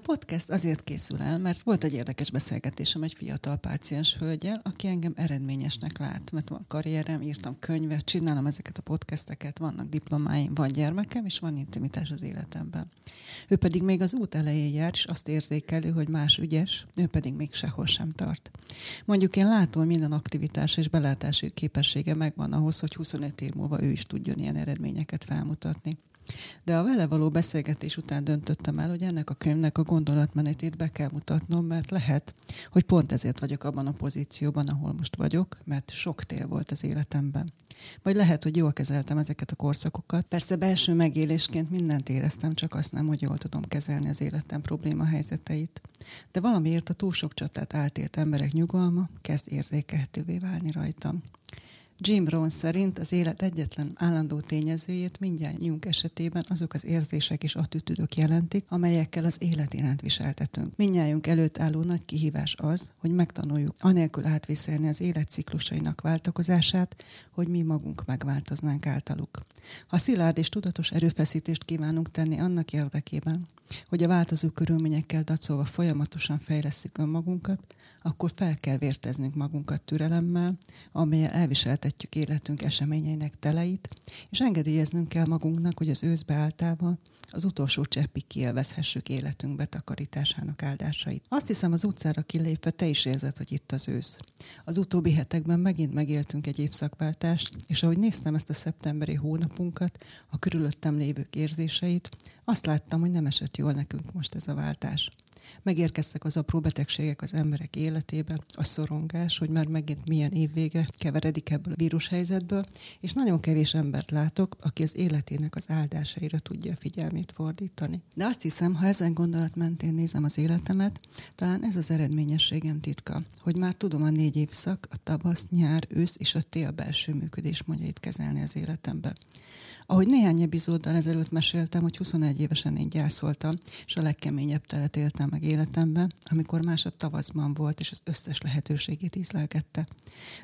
Podcast azért készül el, mert volt egy érdekes beszélgetésem egy fiatal páciens hölgyel, aki engem eredményesnek lát, mert van karrierem, írtam könyvet, csinálom ezeket a podcasteket, vannak diplomáim, van gyermekem, és van intimitás az életemben. Ő pedig még az út elején jár, és azt érzékelő, hogy más ügyes, ő pedig még sehol sem tart. Mondjuk én látom, minden aktivitás és belátási képessége megvan ahhoz, hogy 25 év múlva ő is tudjon ilyen eredményeket felmutatni. De a vele való beszélgetés után döntöttem el, hogy ennek a könyvnek a gondolatmenetét be kell mutatnom, mert lehet, hogy pont ezért vagyok abban a pozícióban, ahol most vagyok, mert sok tél volt az életemben. Vagy lehet, hogy jól kezeltem ezeket a korszakokat. Persze belső megélésként mindent éreztem, csak azt nem, hogy jól tudom kezelni az életem probléma helyzeteit. De valamiért a túl sok csatát átélt emberek nyugalma kezd érzékelhetővé válni rajtam. Jim Brown szerint az élet egyetlen állandó tényezőjét mindjárt esetében azok az érzések és attitűdök jelentik, amelyekkel az élet iránt viseltetünk. Mindjárt előtt álló nagy kihívás az, hogy megtanuljuk anélkül átviselni az élet ciklusainak váltakozását, hogy mi magunk megváltoznánk általuk. Ha szilárd és tudatos erőfeszítést kívánunk tenni annak érdekében, hogy a változó körülményekkel dacolva folyamatosan fejleszünk önmagunkat, akkor fel kell vérteznünk magunkat türelemmel, amelyel elviseltetjük életünk eseményeinek teleit, és engedélyeznünk kell magunknak, hogy az ősz beáltával az utolsó cseppig kielvezhessük életünk betakarításának áldásait. Azt hiszem, az utcára kilépve te is érzed, hogy itt az ősz. Az utóbbi hetekben megint megéltünk egy évszakváltást, és ahogy néztem ezt a szeptemberi hónapunkat, a körülöttem lévők érzéseit, azt láttam, hogy nem esett jól nekünk most ez a váltás. Megérkeztek az apró betegségek az emberek életébe, a szorongás, hogy már megint milyen évvége keveredik ebből a vírushelyzetből, és nagyon kevés embert látok, aki az életének az áldásaira tudja a figyelmét fordítani. De azt hiszem, ha ezen gondolat mentén nézem az életemet, talán ez az eredményességem titka, hogy már tudom a négy évszak, a tavasz, nyár, ősz és a tél belső működés módjait kezelni az életembe. Ahogy néhány epizóddal ezelőtt meséltem, hogy 21 évesen én gyászoltam, és a legkeményebb telet éltem meg életemben, amikor más a tavaszban volt, és az összes lehetőségét ízlelgette.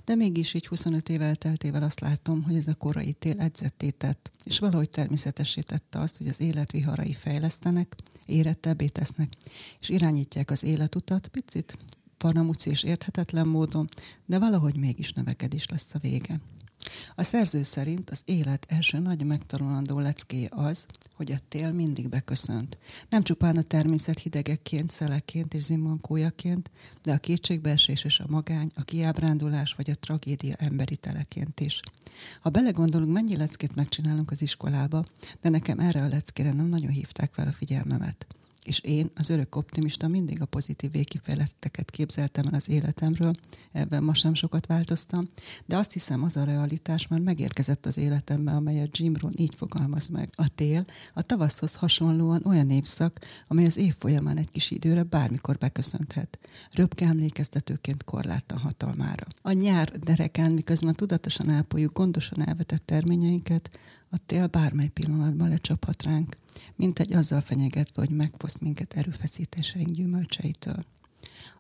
De mégis így 25 év elteltével azt látom, hogy ez a korai tél edzetté tett, és valahogy természetessé tette azt, hogy az élet viharai fejlesztenek, érettebbé tesznek, és irányítják az életutat, picit paramúci és érthetetlen módon, de valahogy mégis növekedés lesz a vége. A szerző szerint az élet első nagy megtanulandó lecké az, hogy a tél mindig beköszönt. Nem csupán a természet hidegekként, szeleként és zimankójaként, de a kétségbeesés és a magány, a kiábrándulás vagy a tragédia emberi teleként is. Ha belegondolunk, mennyi leckét megcsinálunk az iskolába, de nekem erre a leckére nem nagyon hívták fel a figyelmemet és én, az örök optimista, mindig a pozitív végkifejleteket képzeltem el az életemről, ebben ma sem sokat változtam, de azt hiszem az a realitás már megérkezett az életembe, amelyet Jim Rohn így fogalmaz meg. A tél a tavaszhoz hasonlóan olyan évszak, amely az év folyamán egy kis időre bármikor beköszönthet. Röpke emlékeztetőként korlátlan hatalmára. A nyár derekán, miközben tudatosan ápoljuk gondosan elvetett terményeinket, a tél bármely pillanatban lecsaphat ránk, mint egy azzal fenyegetve, hogy megfoszt minket erőfeszítéseink gyümölcseitől.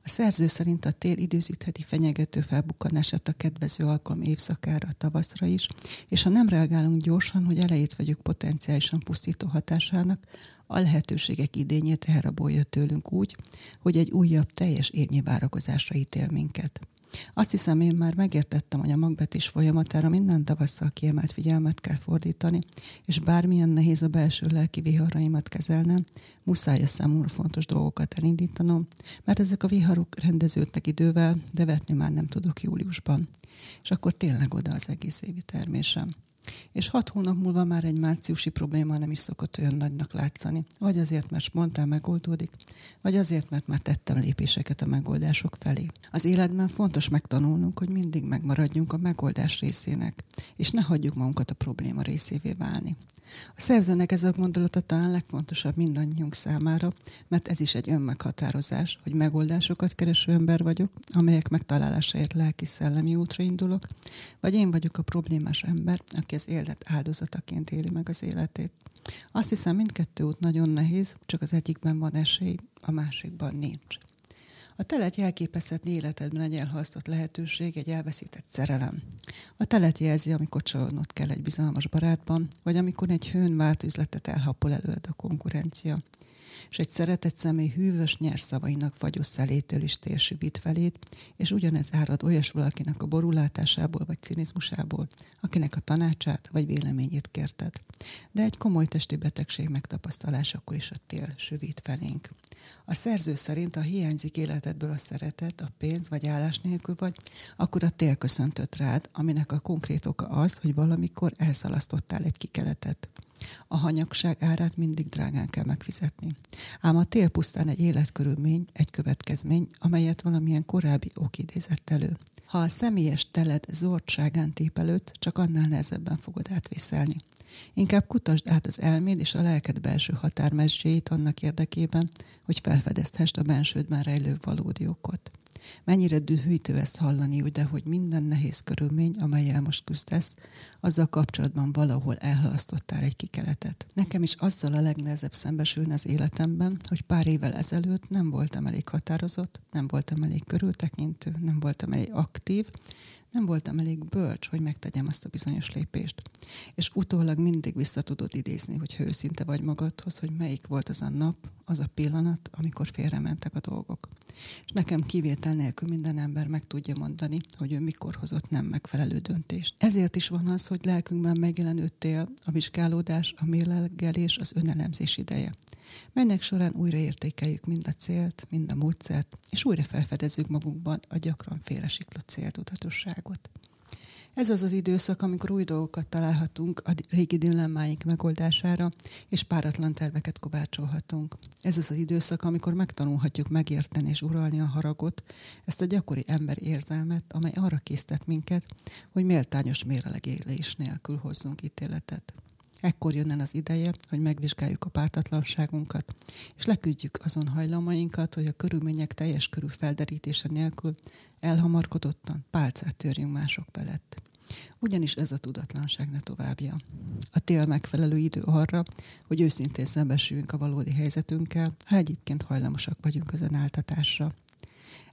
A szerző szerint a tél időzítheti fenyegető felbukkanását a kedvező alkalom évszakára, a tavaszra is, és ha nem reagálunk gyorsan, hogy elejét vagyunk potenciálisan pusztító hatásának, a lehetőségek idényét elrabolja tőlünk úgy, hogy egy újabb teljes érnyi várakozásra ítél minket. Azt hiszem, én már megértettem, hogy a magvetés folyamatára minden tavasszal kiemelt figyelmet kell fordítani, és bármilyen nehéz a belső lelki viharaimat kezelnem, muszáj a számomra fontos dolgokat elindítanom, mert ezek a viharok rendeződnek idővel, de vetni már nem tudok júliusban. És akkor tényleg oda az egész évi termésem. És hat hónap múlva már egy márciusi probléma nem is szokott olyan nagynak látszani. Vagy azért, mert spontán megoldódik, vagy azért, mert már tettem lépéseket a megoldások felé. Az életben fontos megtanulnunk, hogy mindig megmaradjunk a megoldás részének, és ne hagyjuk magunkat a probléma részévé válni. A szerzőnek ez a gondolata talán legfontosabb mindannyiunk számára, mert ez is egy önmeghatározás, hogy megoldásokat kereső ember vagyok, amelyek megtalálásáért lelki-szellemi útra indulok, vagy én vagyok a problémás ember, aki az élet áldozataként éli meg az életét. Azt hiszem, mindkettő út nagyon nehéz, csak az egyikben van esély, a másikban nincs. A telet jelképezhetni életedben egy elhasztott lehetőség, egy elveszített szerelem. A telet jelzi, amikor csalódnod kell egy bizalmas barátban, vagy amikor egy hőn várt üzletet elhapol előd a konkurencia és egy szeretett személy hűvös nyers szavainak fagyos szelétől is térsüvít felét, és ugyanez árad olyas valakinek a borulátásából vagy cinizmusából, akinek a tanácsát vagy véleményét kérted. De egy komoly testi betegség megtapasztalásakor is a tél süvít felénk. A szerző szerint, ha hiányzik életedből a szeretet, a pénz vagy állás nélkül vagy, akkor a tél köszöntött rád, aminek a konkrét oka az, hogy valamikor elszalasztottál egy kikeletet. A hanyagság árát mindig drágán kell megfizetni. Ám a tél pusztán egy életkörülmény, egy következmény, amelyet valamilyen korábbi ok idézett elő. Ha a személyes teled zordságán tépelőt, csak annál nehezebben fogod átvészelni. Inkább kutasd át az elméd és a lelked belső határmesdjéit annak érdekében, hogy felfedezthest a bensődben rejlő valódi okot. Mennyire dühítő ezt hallani, de hogy minden nehéz körülmény, amelyel most küzdesz, azzal kapcsolatban valahol elhalasztottál egy kikeletet. Nekem is azzal a legnehezebb szembesülni az életemben, hogy pár évvel ezelőtt nem voltam elég határozott, nem voltam elég körültekintő, nem voltam elég aktív, nem voltam elég bölcs, hogy megtegyem azt a bizonyos lépést. És utólag mindig vissza tudod idézni, hogy őszinte vagy magadhoz, hogy melyik volt az a nap, az a pillanat, amikor félrementek a dolgok. És nekem kivétel nélkül minden ember meg tudja mondani, hogy ő mikor hozott nem megfelelő döntést. Ezért is van az, hogy lelkünkben megjelenő tél, a vizsgálódás, a mérlegelés, az önelemzés ideje melynek során újra értékeljük mind a célt, mind a módszert, és újra felfedezzük magunkban a gyakran félresiklott céltudatosságot. Ez az az időszak, amikor új dolgokat találhatunk a régi dilemmáink megoldására, és páratlan terveket kovácsolhatunk. Ez az az időszak, amikor megtanulhatjuk megérteni és uralni a haragot, ezt a gyakori ember érzelmet, amely arra késztet minket, hogy méltányos mérelegélés nélkül hozzunk ítéletet. Ekkor jön el az ideje, hogy megvizsgáljuk a pártatlanságunkat, és leküldjük azon hajlamainkat, hogy a körülmények teljes körű felderítése nélkül elhamarkodottan pálcát törjünk mások felett. Ugyanis ez a tudatlanság ne továbbja. A tél megfelelő idő arra, hogy őszintén szembesüljünk a valódi helyzetünkkel, ha egyébként hajlamosak vagyunk az áltatásra.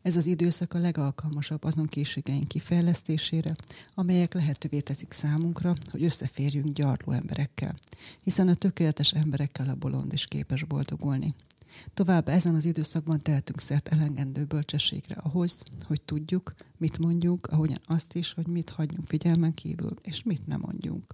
Ez az időszak a legalkalmasabb azon készségeink kifejlesztésére, amelyek lehetővé teszik számunkra, hogy összeférjünk gyarló emberekkel, hiszen a tökéletes emberekkel a bolond is képes boldogulni. Tovább ezen az időszakban tehetünk szert elengedő bölcsességre ahhoz, hogy tudjuk, mit mondjuk, ahogyan azt is, hogy mit hagyjunk figyelmen kívül, és mit nem mondjunk.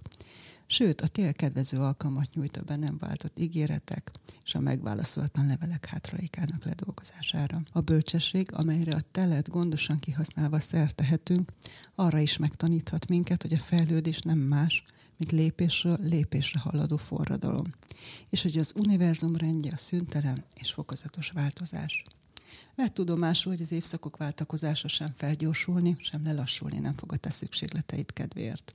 Sőt, a tél kedvező alkalmat nyújt be nem váltott ígéretek és a megválaszolatlan levelek hátralékának ledolgozására. A bölcsesség, amelyre a telet gondosan kihasználva szert tehetünk, arra is megtaníthat minket, hogy a fejlődés nem más, mint lépésről lépésre haladó forradalom, és hogy az univerzum rendje a szüntelen és fokozatos változás. Vett tudomásul, hogy az évszakok váltakozása sem felgyorsulni, sem lelassulni nem fog a te szükségleteid kedvéért.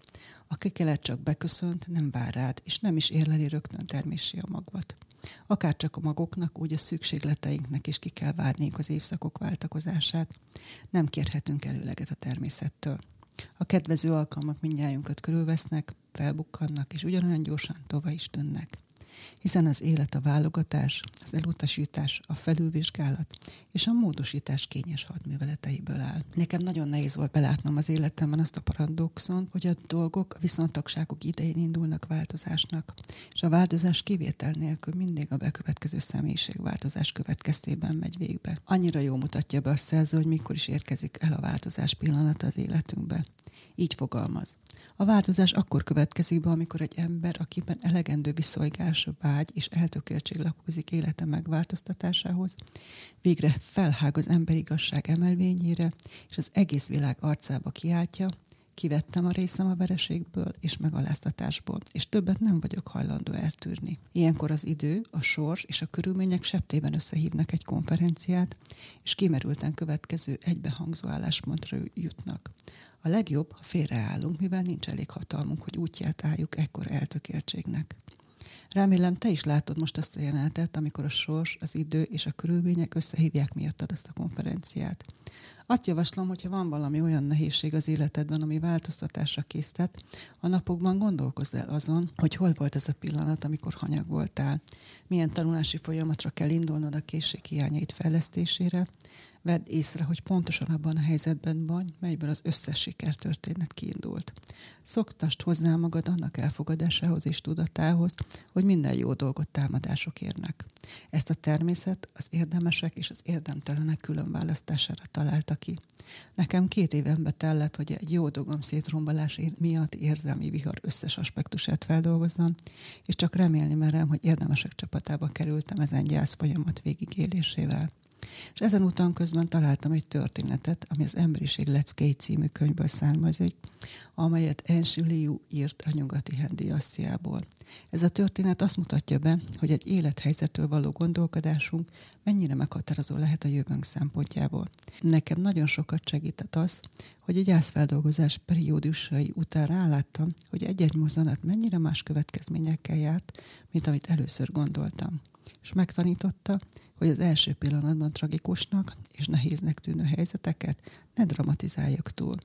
Aki kelet csak beköszönt, nem vár rád, és nem is érleli rögtön termési a magvat. Akár csak a magoknak, úgy a szükségleteinknek is ki kell várniuk az évszakok váltakozását. Nem kérhetünk előleget a természettől. A kedvező alkalmak mindnyájunkat körülvesznek, felbukkannak, és ugyanolyan gyorsan tovább is tűnnek hiszen az élet a válogatás, az elutasítás, a felülvizsgálat és a módosítás kényes hadműveleteiből áll. Nekem nagyon nehéz volt belátnom az életemben azt a paradoxon, hogy a dolgok a viszontagságok idején indulnak változásnak, és a változás kivétel nélkül mindig a bekövetkező személyiségváltozás következtében megy végbe. Annyira jó mutatja be a szerző, hogy mikor is érkezik el a változás pillanata az életünkbe. Így fogalmaz. A változás akkor következik be, amikor egy ember, akiben elegendő viszolygás, vágy és eltökéltség lakozik élete megváltoztatásához, végre felhág az emberigasság emelvényére, és az egész világ arcába kiáltja, Kivettem a részem a vereségből és megaláztatásból, és többet nem vagyok hajlandó eltűrni. Ilyenkor az idő, a sors és a körülmények septében összehívnak egy konferenciát, és kimerülten következő egybehangzó álláspontra jutnak. A legjobb, ha félreállunk, mivel nincs elég hatalmunk, hogy útját álljuk ekkor eltökéltségnek. Remélem, te is látod most azt a jelenetet, amikor a sors, az idő és a körülmények összehívják miattad ezt a konferenciát. Azt javaslom, hogyha van valami olyan nehézség az életedben, ami változtatásra késztet, a napokban gondolkozz el azon, hogy hol volt ez a pillanat, amikor hanyag voltál, milyen tanulási folyamatra kell indulnod a készség hiányait fejlesztésére, Vedd észre, hogy pontosan abban a helyzetben vagy, melyből az összes sikertörténet kiindult. Szoktast hozzá magad annak elfogadásához és tudatához, hogy minden jó dolgot támadások érnek. Ezt a természet az érdemesek és az érdemtelenek külön választására találta ki. Nekem két éven tellett, hogy egy jó dolgom szétrombolás miatt érzelmi vihar összes aspektusát feldolgozzam, és csak remélni merem, hogy érdemesek csapatába kerültem ezen gyász folyamat végigélésével. És ezen utam közben találtam egy történetet, ami az Emberiség leckei című könyvből származik, amelyet Ensi Liu írt a nyugati hendiassziából. Ez a történet azt mutatja be, hogy egy élethelyzetről való gondolkodásunk mennyire meghatározó lehet a jövőnk szempontjából. Nekem nagyon sokat segített az, hogy egy gyászfeldolgozás periódusai után ráláttam, hogy egy-egy mozzanat mennyire más következményekkel járt, mint amit először gondoltam. És megtanította, hogy az első pillanatban tragikusnak és nehéznek tűnő helyzeteket ne dramatizáljak túl,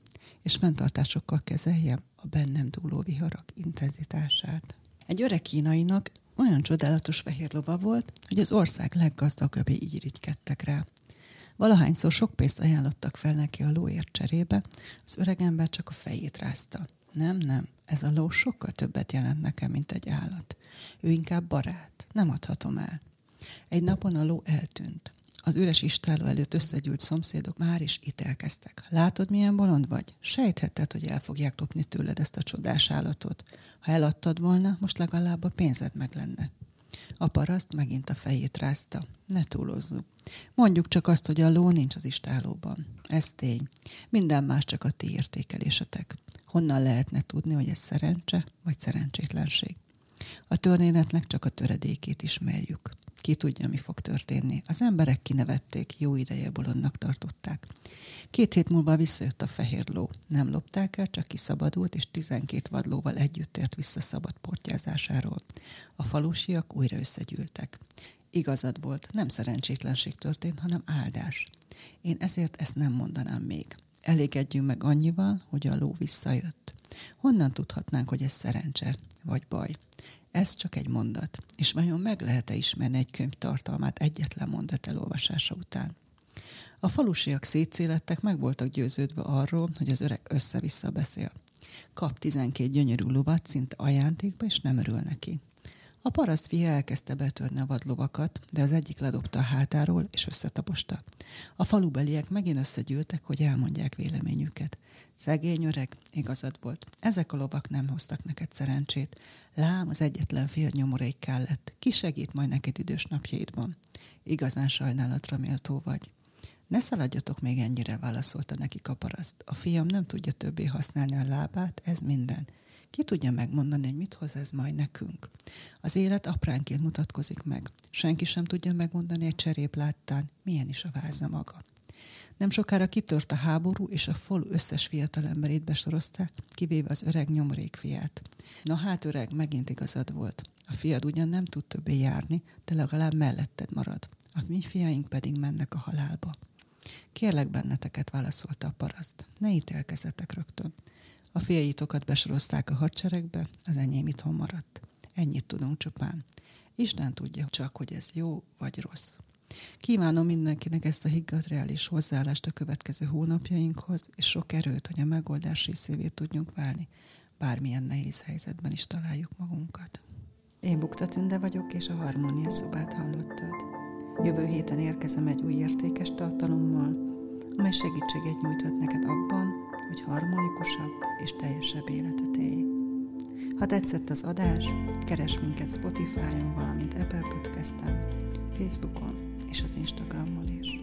és fenntartásokkal kezeljem a bennem dúló viharak intenzitását. Egy öreg kínainak olyan csodálatos fehér lova volt, hogy az ország leggazdagabbé így irigykedtek rá. Valahányszor sok pénzt ajánlottak fel neki a lóért cserébe, az öregember csak a fejét rázta. Nem, nem, ez a ló sokkal többet jelent nekem, mint egy állat. Ő inkább barát, nem adhatom el. Egy napon a ló eltűnt. Az üres istáló előtt összegyűlt szomszédok már is ítélkeztek. Látod, milyen bolond vagy? Sejthetted, hogy el fogják lopni tőled ezt a csodás állatot. Ha eladtad volna, most legalább a pénzed meg lenne. A paraszt megint a fejét rázta. Ne túlozzuk. Mondjuk csak azt, hogy a ló nincs az istálóban. Ez tény. Minden más csak a ti értékelésetek. Honnan lehetne tudni, hogy ez szerencse vagy szerencsétlenség? A történetnek csak a töredékét ismerjük. Ki tudja, mi fog történni. Az emberek kinevették, jó ideje bolondnak tartották. Két hét múlva visszajött a fehér ló. Nem lopták el, csak kiszabadult, és tizenkét vadlóval együtt ért vissza szabad portyázásáról. A falusiak újra összegyűltek. Igazad volt, nem szerencsétlenség történt, hanem áldás. Én ezért ezt nem mondanám még. Elégedjünk meg annyival, hogy a ló visszajött. Honnan tudhatnánk, hogy ez szerencse vagy baj? Ez csak egy mondat. És vajon meg lehet-e ismerni egy könyv tartalmát egyetlen mondat elolvasása után? A falusiak szétszélettek meg voltak győződve arról, hogy az öreg össze-vissza beszél. Kap 12 gyönyörű lovat szinte ajándékba, és nem örül neki. A paraszt fia elkezdte betörni a vadlovakat, de az egyik ledobta a hátáról, és összetaposta. A falubeliek megint összegyűltek, hogy elmondják véleményüket. Szegény öreg, igazad volt. Ezek a lovak nem hoztak neked szerencsét. Lám, az egyetlen fél nyomorékká lett. Ki segít majd neked idős napjaidban? Igazán sajnálatra méltó vagy. Ne szaladjatok még ennyire, válaszolta neki a paraszt. A fiam nem tudja többé használni a lábát, ez minden. Ki tudja megmondani, hogy mit hoz ez majd nekünk? Az élet apránként mutatkozik meg. Senki sem tudja megmondani egy cserép láttán, milyen is a váza maga. Nem sokára kitört a háború, és a falu összes fiatalemberét besorozták, kivéve az öreg nyomorék fiát. Na hát öreg, megint igazad volt. A fiad ugyan nem tud többé járni, de legalább melletted marad. A mi fiaink pedig mennek a halálba. Kérlek benneteket, válaszolta a paraszt. Ne ítélkezetek rögtön. A fiaitokat besorozták a hadseregbe, az enyém itthon maradt. Ennyit tudunk csupán. Isten tudja csak, hogy ez jó vagy rossz. Kívánom mindenkinek ezt a higgadt reális hozzáállást a következő hónapjainkhoz, és sok erőt, hogy a megoldás részévé tudjunk válni, bármilyen nehéz helyzetben is találjuk magunkat. Én Bukta Tünde vagyok, és a Harmónia szobát hallottad. Jövő héten érkezem egy új értékes tartalommal, amely segítséget nyújthat neked abban, hogy harmonikusabb és teljesebb életet élj. Ha tetszett az adás, keres minket Spotify-on, valamint Apple Podcast-en, Facebookon és az Instagramon is.